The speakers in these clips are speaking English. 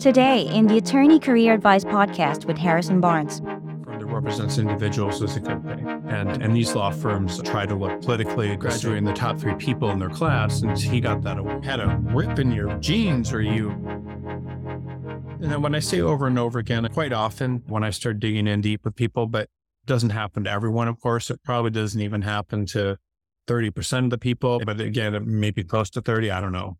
Today, in the Attorney Career Advice podcast with Harrison Barnes. That represents individuals as a company. And, and these law firms try to look politically graduating the top three people in their class. And he got that award. Had a rip in your jeans, or you. And then when I say over and over again, quite often when I start digging in deep with people, but it doesn't happen to everyone, of course. It probably doesn't even happen to 30% of the people, but again, it may be close to 30. I don't know.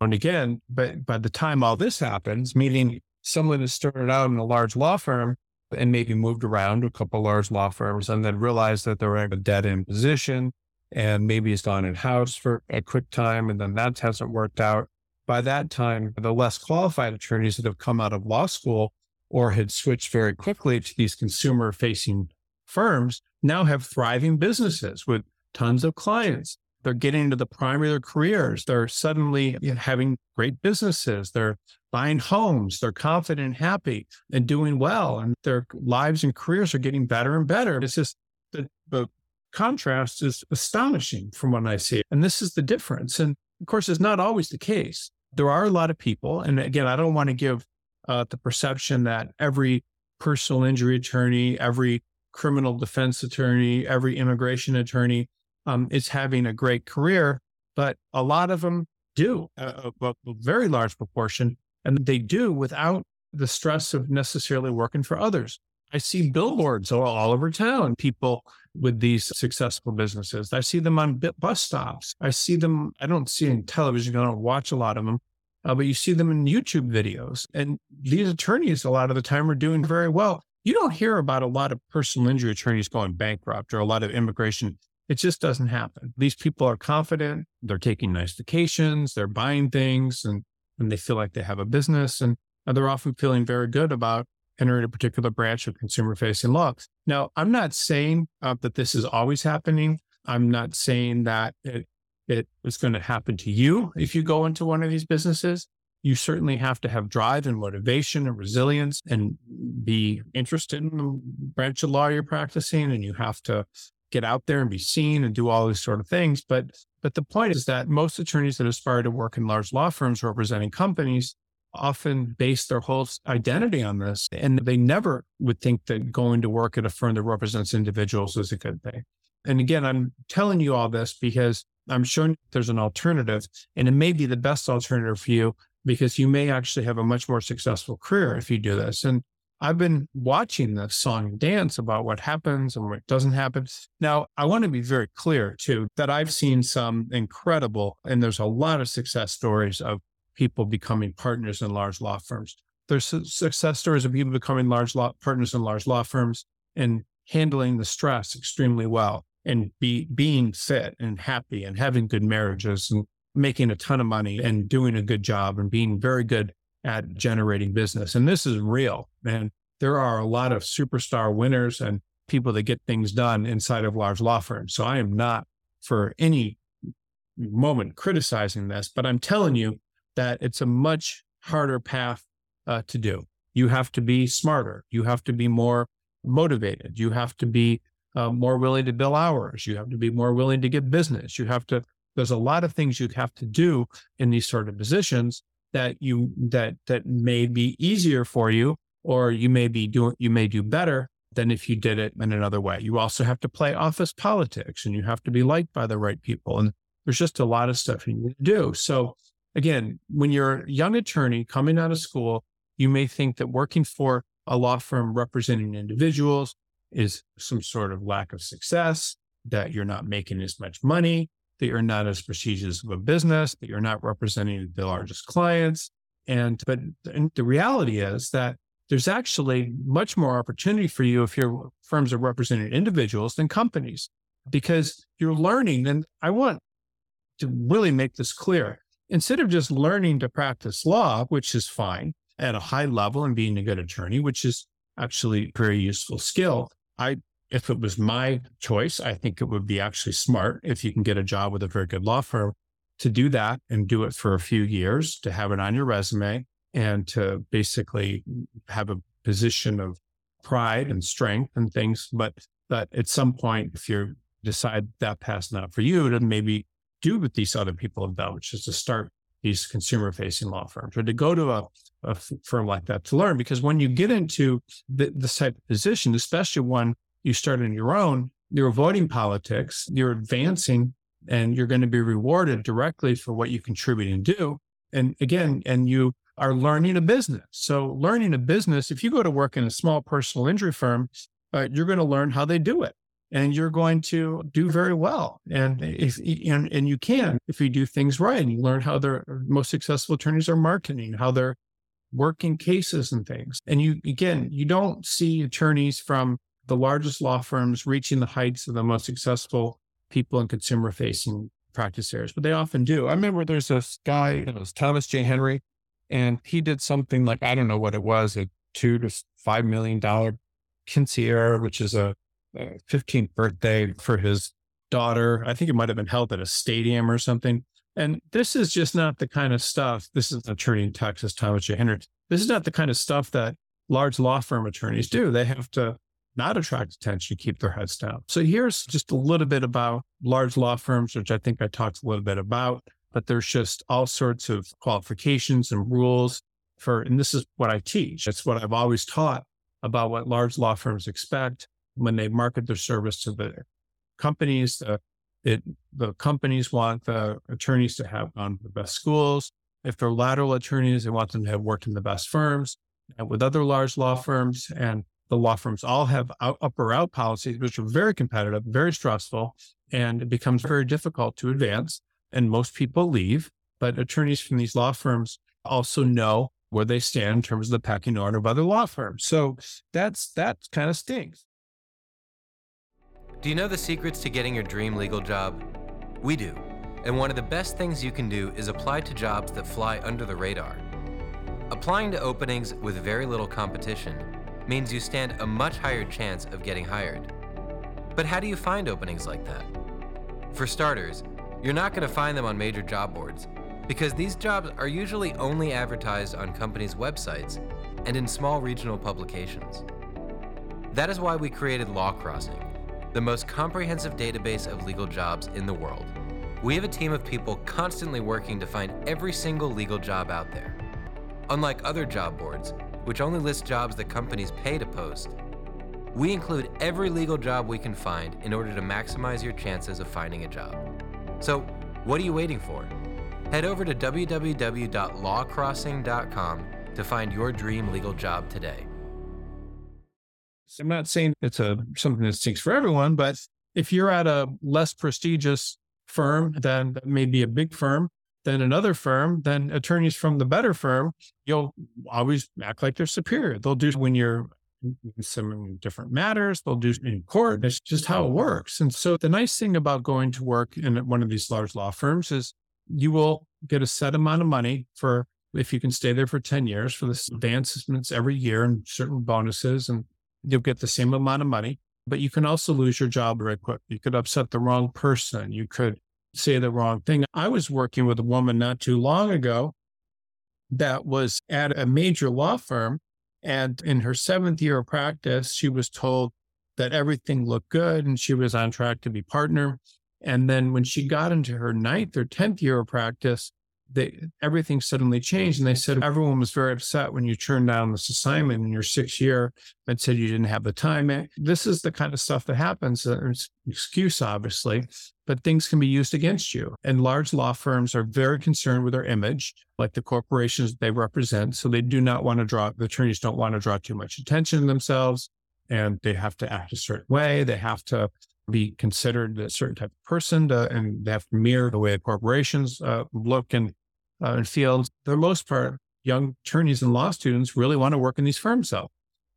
And again, but by the time all this happens, meaning someone has started out in a large law firm and maybe moved around a couple large law firms and then realized that they're in a dead end position and maybe has gone in house for a quick time and then that hasn't worked out. By that time, the less qualified attorneys that have come out of law school or had switched very quickly to these consumer facing firms now have thriving businesses with tons of clients. They're getting into the prime of their careers. They're suddenly having great businesses. They're buying homes. They're confident and happy and doing well. And their lives and careers are getting better and better. It's just the, the contrast is astonishing from what I see. And this is the difference. And of course, it's not always the case. There are a lot of people. And again, I don't want to give uh, the perception that every personal injury attorney, every criminal defense attorney, every immigration attorney um, is having a great career, but a lot of them do, a, a, a very large proportion, and they do without the stress of necessarily working for others. I see billboards all, all, over town, people with these successful businesses. I see them on bus stops. I see them, I don't see in television, I don't watch a lot of them, uh, but you see them in YouTube videos. And these attorneys, a lot of the time, are doing very well. You don't hear about a lot of personal injury attorneys going bankrupt or a lot of immigration it just doesn't happen. These people are confident. They're taking nice vacations. They're buying things and, and they feel like they have a business and, and they're often feeling very good about entering a particular branch of consumer facing law. Now, I'm not saying uh, that this is always happening. I'm not saying that it, it is going to happen to you if you go into one of these businesses. You certainly have to have drive and motivation and resilience and be interested in the branch of law you're practicing. And you have to get out there and be seen and do all these sort of things. But but the point is that most attorneys that aspire to work in large law firms representing companies often base their whole identity on this. And they never would think that going to work at a firm that represents individuals is a good thing. And again, I'm telling you all this because I'm showing there's an alternative and it may be the best alternative for you because you may actually have a much more successful career if you do this. And I've been watching the song and dance about what happens and what doesn't happen. Now, I want to be very clear too that I've seen some incredible, and there's a lot of success stories of people becoming partners in large law firms. There's success stories of people becoming large law partners in large law firms and handling the stress extremely well and be being fit and happy and having good marriages and making a ton of money and doing a good job and being very good at generating business. And this is real, And There are a lot of superstar winners and people that get things done inside of large law firms. So I am not for any moment criticizing this, but I'm telling you that it's a much harder path uh, to do. You have to be smarter. You have to be more motivated. You have to be uh, more willing to bill hours. You have to be more willing to get business. You have to, there's a lot of things you have to do in these sort of positions that you that that may be easier for you or you may be doing you may do better than if you did it in another way. You also have to play office politics and you have to be liked by the right people. And there's just a lot of stuff you need to do. So again, when you're a young attorney coming out of school, you may think that working for a law firm representing individuals is some sort of lack of success, that you're not making as much money, that you're not as prestigious of a business, that you're not representing the largest clients. And but and the reality is that there's actually much more opportunity for you if your firms are representing individuals than companies because you're learning. And I want to really make this clear. Instead of just learning to practice law, which is fine at a high level and being a good attorney, which is actually a very useful skill, I if it was my choice, I think it would be actually smart if you can get a job with a very good law firm to do that and do it for a few years, to have it on your resume and to basically have a position of pride and strength and things. But that at some point, if you decide that path's not for you, to maybe do what these other people have done, which is to start these consumer facing law firms or to go to a, a firm like that to learn. Because when you get into the, this type of position, especially when you start on your own, you're avoiding politics, you're advancing, and you're going to be rewarded directly for what you contribute and do. And again, and you are learning a business. So, learning a business, if you go to work in a small personal injury firm, uh, you're going to learn how they do it and you're going to do very well. And if and, and you can if you do things right and you learn how their most successful attorneys are marketing, how they're working cases and things. And you again, you don't see attorneys from the largest law firms reaching the heights of the most successful people in consumer facing practice areas, but they often do. I remember there's this guy, it was Thomas J. Henry, and he did something like, I don't know what it was, a two to five million dollar quinceañera, which is a 15th birthday for his daughter. I think it might have been held at a stadium or something. And this is just not the kind of stuff. This is an attorney in Texas, Thomas J. Henry. This is not the kind of stuff that large law firm attorneys do. They have to not attract attention, keep their heads down. So here's just a little bit about large law firms, which I think I talked a little bit about, but there's just all sorts of qualifications and rules for, and this is what I teach. It's what I've always taught about what large law firms expect when they market their service to the companies. Uh, it, the companies want the attorneys to have gone to the best schools. If they're lateral attorneys, they want them to have worked in the best firms and with other large law firms. And the law firms all have out, up or out policies, which are very competitive, very stressful, and it becomes very difficult to advance. And most people leave, but attorneys from these law firms also know where they stand in terms of the pecking order of other law firms. So that's that kind of stinks. Do you know the secrets to getting your dream legal job? We do. And one of the best things you can do is apply to jobs that fly under the radar. Applying to openings with very little competition means you stand a much higher chance of getting hired. But how do you find openings like that? For starters, you're not going to find them on major job boards because these jobs are usually only advertised on companies' websites and in small regional publications. That is why we created Law Crossing the most comprehensive database of legal jobs in the world. We have a team of people constantly working to find every single legal job out there. Unlike other job boards, which only lists jobs that companies pay to post, we include every legal job we can find in order to maximize your chances of finding a job. So, what are you waiting for? Head over to www.lawcrossing.com to find your dream legal job today. I'm not saying it's a something that stinks for everyone, but if you're at a less prestigious firm than maybe a big firm than another firm, then attorneys from the better firm, you'll always act like they're superior. They'll do when you're in some different matters, they'll do in court. It's just how it works. And so the nice thing about going to work in one of these large law firms is you will get a set amount of money for if you can stay there for 10 years for the advancements every year and certain bonuses and you'll get the same amount of money, but you can also lose your job very quick. You could upset the wrong person. You could say the wrong thing. I was working with a woman not too long ago that was at a major law firm. And in her seventh year of practice, she was told that everything looked good and she was on track to be partner. And then when she got into her ninth or 10th year of practice, they everything suddenly changed and they said everyone was very upset when you turned down this assignment in your sixth year and said you didn't have the time this is the kind of stuff that happens an excuse obviously but things can be used against you and large law firms are very concerned with their image like the corporations they represent so they do not want to draw the attorneys don't want to draw too much attention to themselves and they have to act a certain way they have to be considered a certain type of person to, and they have to mirror the way corporations uh, look and, uh, and feel. For the most part, young attorneys and law students really want to work in these firms though.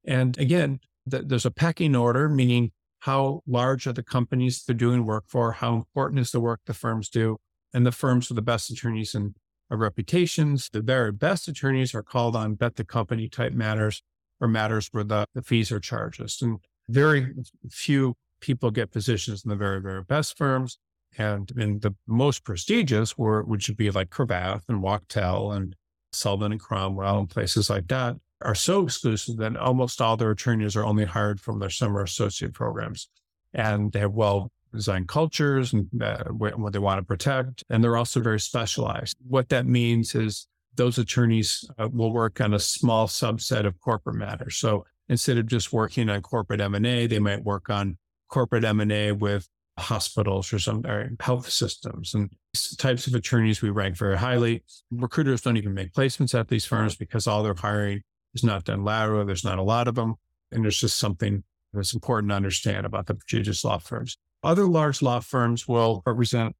And again, th- there's a pecking order, meaning how large are the companies they're doing work for? How important is the work the firms do? And the firms with the best attorneys and uh, reputations, the very best attorneys are called on bet the company type matters or matters where the, the fees are charged. And very few people get positions in the very, very best firms. And in the most prestigious were, which would be like Cravath and Wachtell and Sullivan and Cromwell and places like that, are so exclusive that almost all their attorneys are only hired from their summer associate programs. And they have well designed cultures and uh, what they want to protect. And they're also very specialized. What that means is those attorneys uh, will work on a small subset of corporate matters. So instead of just working on corporate M&A, they might work on corporate M&A with hospitals or some or health systems and types of attorneys we rank very highly. Recruiters don't even make placements at these firms because all they're hiring is not done lateral. There's not a lot of them. And there's just something that's important to understand about the prestigious law firms. Other large law firms will represent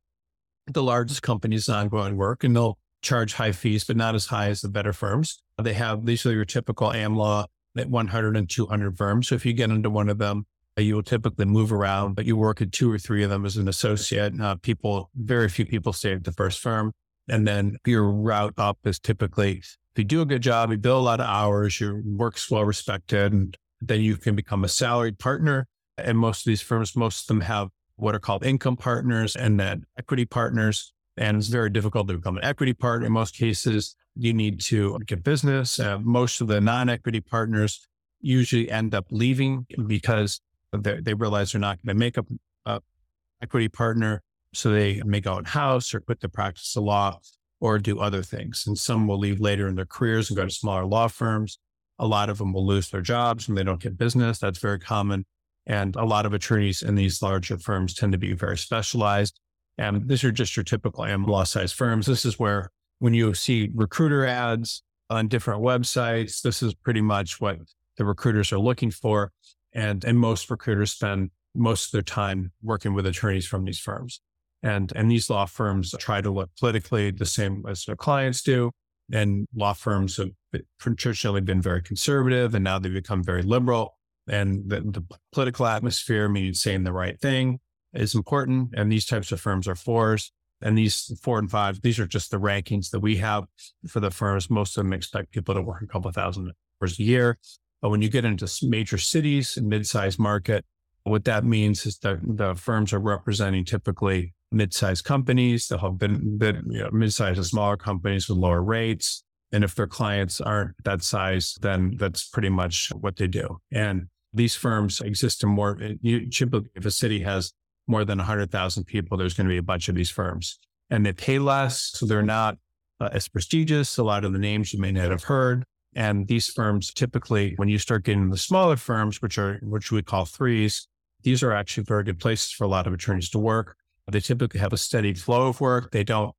the largest companies' ongoing work and they'll charge high fees, but not as high as the better firms. They have, these are your typical AmLaw at 100 and 200 firms. So if you get into one of them, uh, you will typically move around, but you work at two or three of them as an associate. Uh, people, very few people stay at the first firm. And then your route up is typically, you do a good job, you bill a lot of hours, your work's well respected, and then you can become a salaried partner. And most of these firms, most of them have what are called income partners and then equity partners. And it's very difficult to become an equity partner. In most cases, you need to get business. Uh, most of the non equity partners usually end up leaving because they, realize they're not going to make a, a, equity partner. So they may go in house or quit the practice of law or do other things. And some will leave later in their careers and go to smaller law firms. A lot of them will lose their jobs and they don't get business. That's very common. And a lot of attorneys in these larger firms tend to be very specialized. And these are just your typical AmLaw size firms. This is where when you see recruiter ads on different websites, this is pretty much what the recruiters are looking for. And, and most recruiters spend most of their time working with attorneys from these firms. And, and these law firms try to look politically the same as their clients do. And law firms have traditionally been very conservative and now they've become very liberal. And the, the political atmosphere means saying the right thing is important. And these types of firms are fours. And these four and five, these are just the rankings that we have for the firms. Most of them expect people to work a couple thousand hours a year. But when you get into major cities and mid-sized market, what that means is that the firms are representing typically mid-sized companies. They'll have been, you know, mid-sized and smaller companies with lower rates. And if their clients aren't that size, then that's pretty much what they do. And these firms exist in more, you, typically if a city has more than 100,000 people, there's going to be a bunch of these firms and they pay less. So they're not uh, as prestigious. A lot of the names you may not have heard. And these firms typically, when you start getting the smaller firms, which are, which we call threes, these are actually very good places for a lot of attorneys to work. They typically have a steady flow of work. They don't,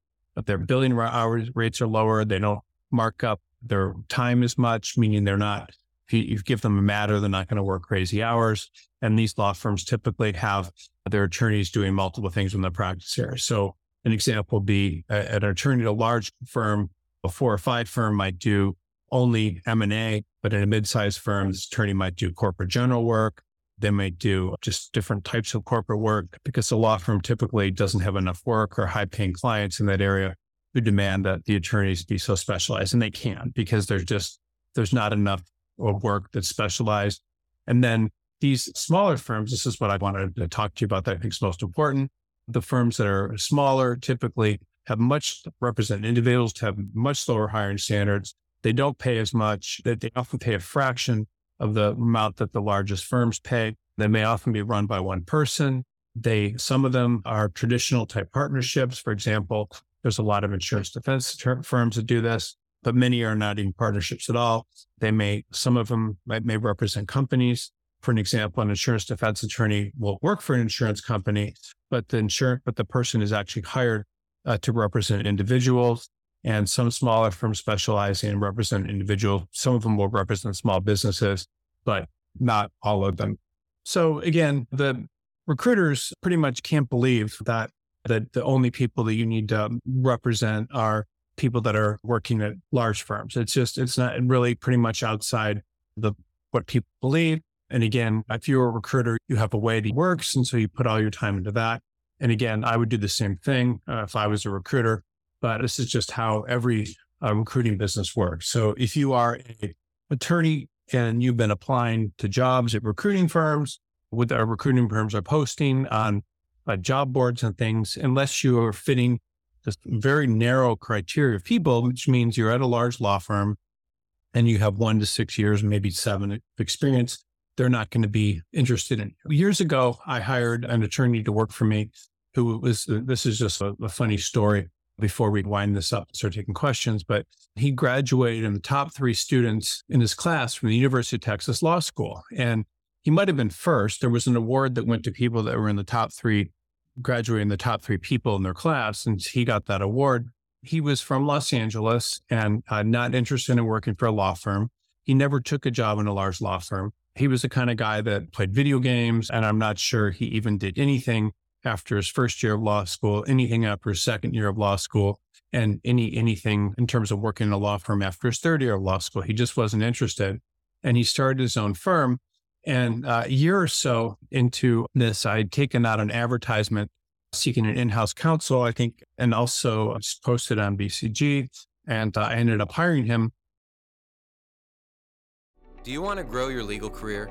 their billing hours rates are lower. They don't mark up their time as much, meaning they're not if you, you give them a matter, they're not going to work crazy hours. And these law firms typically have their attorneys doing multiple things in the practice area. So an example would be an attorney at a large firm, a four or five firm might do only M&A, but in a mid-sized firm, this attorney might do corporate general work. They might do just different types of corporate work because the law firm typically doesn't have enough work or high paying clients in that area who demand that the attorneys be so specialized and they can because there's just, there's not enough work that's specialized. And then these smaller firms, this is what I wanted to talk to you about that I think is most important. The firms that are smaller typically have much represent individuals to have much lower hiring standards. They don't pay as much, that they often pay a fraction of the amount that the largest firms pay. They may often be run by one person. They, some of them are traditional type partnerships. For example, there's a lot of insurance defense firms that do this but many are not in partnerships at all. They may, some of them might, may represent companies. For an example, an insurance defense attorney will work for an insurance company, but the insurance, but the person is actually hired uh, to represent individuals. And some smaller firms specialize in represent individuals. Some of them will represent small businesses, but not all of them. So again, the recruiters pretty much can't believe that that the only people that you need to represent are people that are working at large firms. It's just, it's not really pretty much outside the what people believe. And again, if you're a recruiter, you have a way that works. And so you put all your time into that. And again, I would do the same thing uh, if I was a recruiter, but this is just how every uh, recruiting business works. So if you are a attorney and you've been applying to jobs at recruiting firms, with our recruiting firms are posting on uh, job boards and things, unless you are fitting this very narrow criteria of people, which means you're at a large law firm and you have one to six years, maybe seven experience, they're not going to be interested in. Years ago, I hired an attorney to work for me who was, this is just a, a funny story before we wind this up and start taking questions, but he graduated in the top three students in his class from the University of Texas Law School. And he might have been first. There was an award that went to people that were in the top three, graduating the top three people in their class. And he got that award. He was from Los Angeles and uh, not interested in working for a law firm. He never took a job in a large law firm. He was the kind of guy that played video games, and I'm not sure he even did anything after his first year of law school, anything after his second year of law school, and any anything in terms of working in a law firm after his third year of law school. He just wasn't interested. And he started his own firm. And uh, a year or so into this, I had taken out an advertisement seeking an in-house counsel, I think, and also posted on BCG. And uh, I ended up hiring him. Do you want to grow your legal career?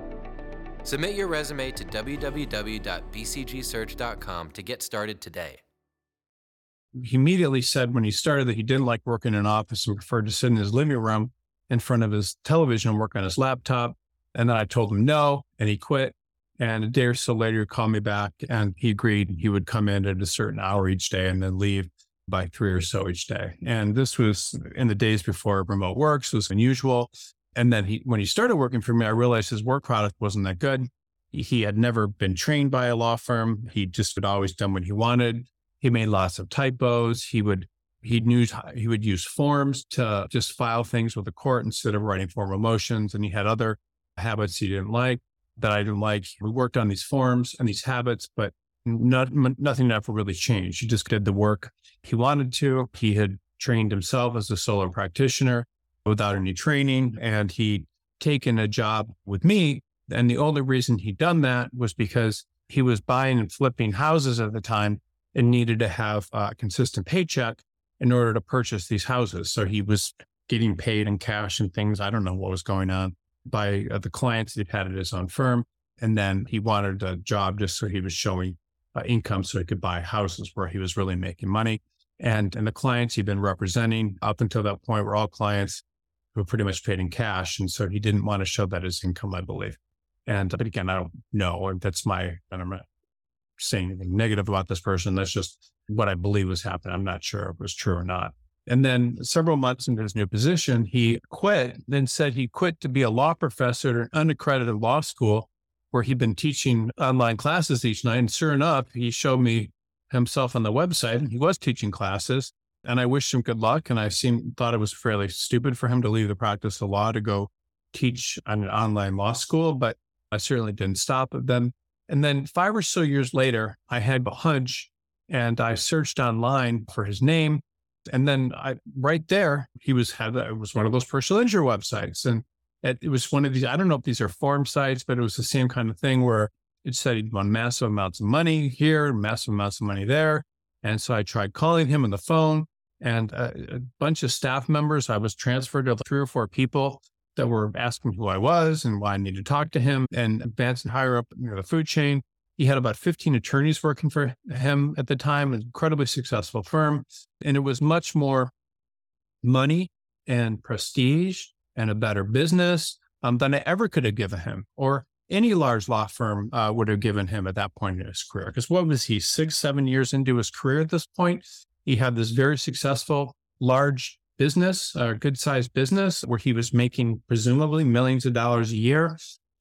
Submit your resume to www.bcgsearch.com to get started today. He immediately said when he started that he didn't like working in an office and preferred to sit in his living room in front of his television and work on his laptop. And then I told him no, and he quit. And a day or so later, he called me back and he agreed he would come in at a certain hour each day and then leave by three or so each day. And this was in the days before remote works was unusual. And then he, when he started working for me, I realized his work product wasn't that good. He had never been trained by a law firm. He just had always done what he wanted. He made lots of typos. He would he knew he would use forms to just file things with the court instead of writing formal motions. And he had other habits he didn't like that I didn't like. We worked on these forms and these habits, but not, nothing ever really changed. He just did the work he wanted to. He had trained himself as a solo practitioner without any training. And he'd taken a job with me. And the only reason he'd done that was because he was buying and flipping houses at the time and needed to have a consistent paycheck in order to purchase these houses. So he was getting paid in cash and things. I don't know what was going on by uh, the clients that had at his own firm. And then he wanted a job just so he was showing uh, income so he could buy houses where he was really making money. And, and the clients he'd been representing up until that point were all clients who pretty much paid in cash. And so he didn't want to show that as income, I believe. And but again, I don't know. That's my, I'm not saying anything negative about this person. That's just what I believe was happening. I'm not sure if it was true or not. And then several months into his new position, he quit, then said he quit to be a law professor at an unaccredited law school where he'd been teaching online classes each night. And sure enough, he showed me himself on the website. He was teaching classes and I wished him good luck. And I seemed thought it was fairly stupid for him to leave the practice of law to go teach an online law school, but I certainly didn't stop it then. And then five or so years later, I had a hunch and I searched online for his name. And then I right there, he was had it was one of those personal injury websites. And it, it was one of these, I don't know if these are form sites, but it was the same kind of thing where it said he'd won massive amounts of money here, massive amounts of money there. And so I tried calling him on the phone and a, a, bunch of staff members. I was transferred to three or four people that were asking who I was and why I needed to talk to him and advancing higher up know, the food chain. He had about 15 attorneys working for him at the time, an incredibly successful firm. And it was much more money and prestige and a better business um, than I ever could have given him or any large law firm uh, would have given him at that point in his career. Because what was he, six, seven years into his career at this point? He had this very successful, large business, a good sized business where he was making presumably millions of dollars a year.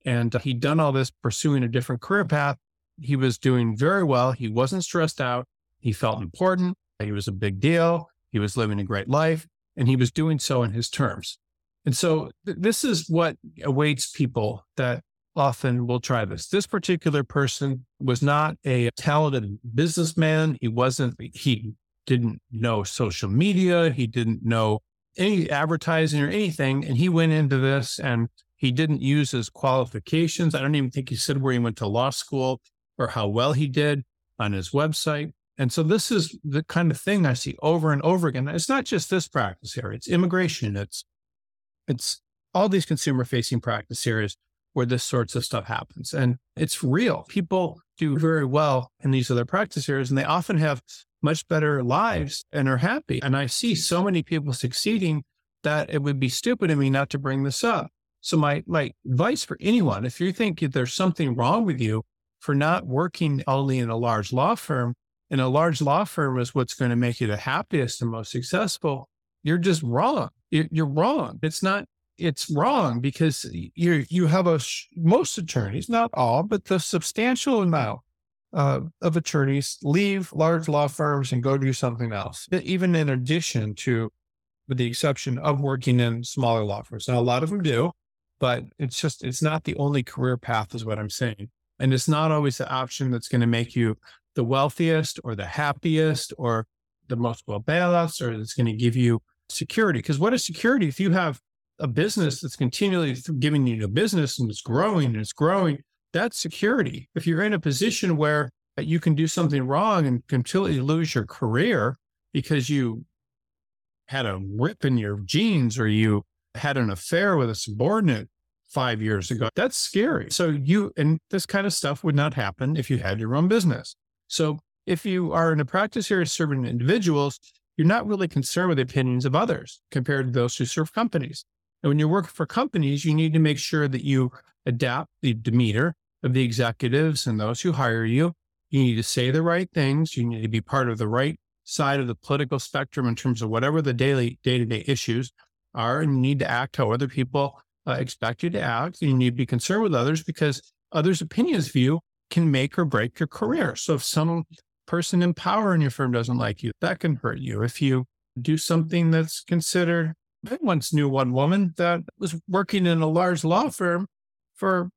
And he'd done all this pursuing a different career path. He was doing very well. He wasn't stressed out. He felt important. He was a big deal. He was living a great life and he was doing so in his terms. And so th- this is what awaits people that often will try this. This particular person was not a talented businessman. He wasn't, he didn't know social media. He didn't know any advertising or anything. And he went into this and He didn't use his qualifications. I don't even think he said where he went to law school or how well he did on his website. And so this is the kind of thing I see over and over again. It's not just this practice area, it's immigration, it's it's all these consumer facing practice areas where this sorts of stuff happens. And it's real. People do very well in these other practice areas and they often have much better lives and are happy. And I see so many people succeeding that it would be stupid of me not to bring this up. So my my advice for anyone, if you think there's something wrong with you for not working only in a large law firm, and a large law firm is what's going to make you the happiest and most successful, you're just wrong. You're wrong. It's not. It's wrong because you you have a most attorneys, not all, but the substantial amount uh, of attorneys leave large law firms and go do something else, even in addition to, with the exception of working in smaller law firms. Now, a lot of them do, but it's just, it's not the only career path, is what I'm saying. And it's not always the option that's going to make you the wealthiest or the happiest or the most well balanced or that's going to give you security. Because what is security if you have a business that's continually giving you a business and it's growing and it's growing? That's security. If you're in a position where you can do something wrong and completely lose your career because you had a rip in your jeans or you had an affair with a subordinate five years ago. That's scary. So you, and this kind of stuff would not happen if you had your own business. So if you are in a practice area serving individuals, you're not really concerned with the opinions of others compared to those who serve companies. And when you're working for companies, you need to make sure that you adapt the demeanor of the executives and those who hire you. You need to say the right things. You need to be part of the right side of the political spectrum in terms of whatever the daily day to day issues are. And you need to act how other people uh, expect you to act. You need to be concerned with others because others' opinions you can make or break your career. So if some person in power in your firm doesn't like you, that can hurt you. If you do something that's considered, I once knew one woman that was working in a large law firm for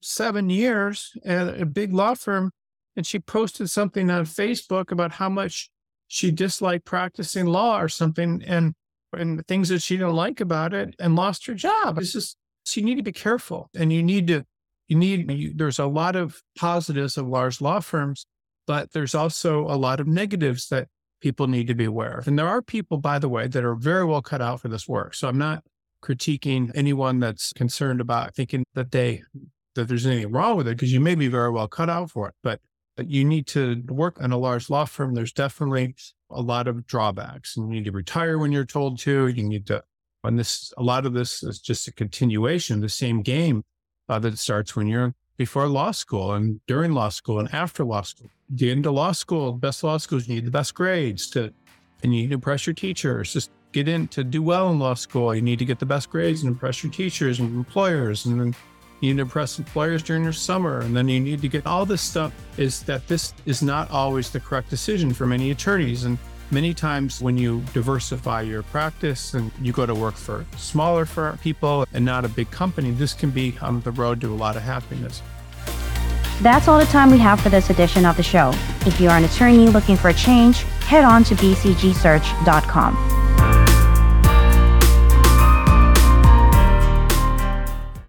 seven years at a big law firm. And she posted something on Facebook about how much she disliked practicing law or something. And and things that she didn't like about it and lost her job. It's just, so you need to be careful and you need to, you need, you, there's a lot of positives of large law firms, but there's also a lot of negatives that people need to be aware of. And there are people, by the way, that are very well cut out for this work. So I'm not critiquing anyone that's concerned about thinking that they, that there's anything wrong with it, because you may be very well cut out for it, but you need to work in a large law firm. There's definitely a lot of drawbacks. You need to retire when you're told to. You need to, and this, a lot of this is just a continuation, the same game uh, that starts when you're before law school and during law school and after law school. Get into law school, best law schools, you need the best grades to, and you need to impress your teachers. Just get in to do well in law school. You need to get the best grades and impress your teachers and employers. And then you need to impress employers during your summer. And then you need to get all this stuff is that this is not always the correct decision for many attorneys. And many times when you diversify your practice and you go to work for smaller for people and not a big company, this can be on the road to a lot of happiness. That's all the time we have for this edition of the show. If you are an attorney looking for a change, head on to bcgsearch.com.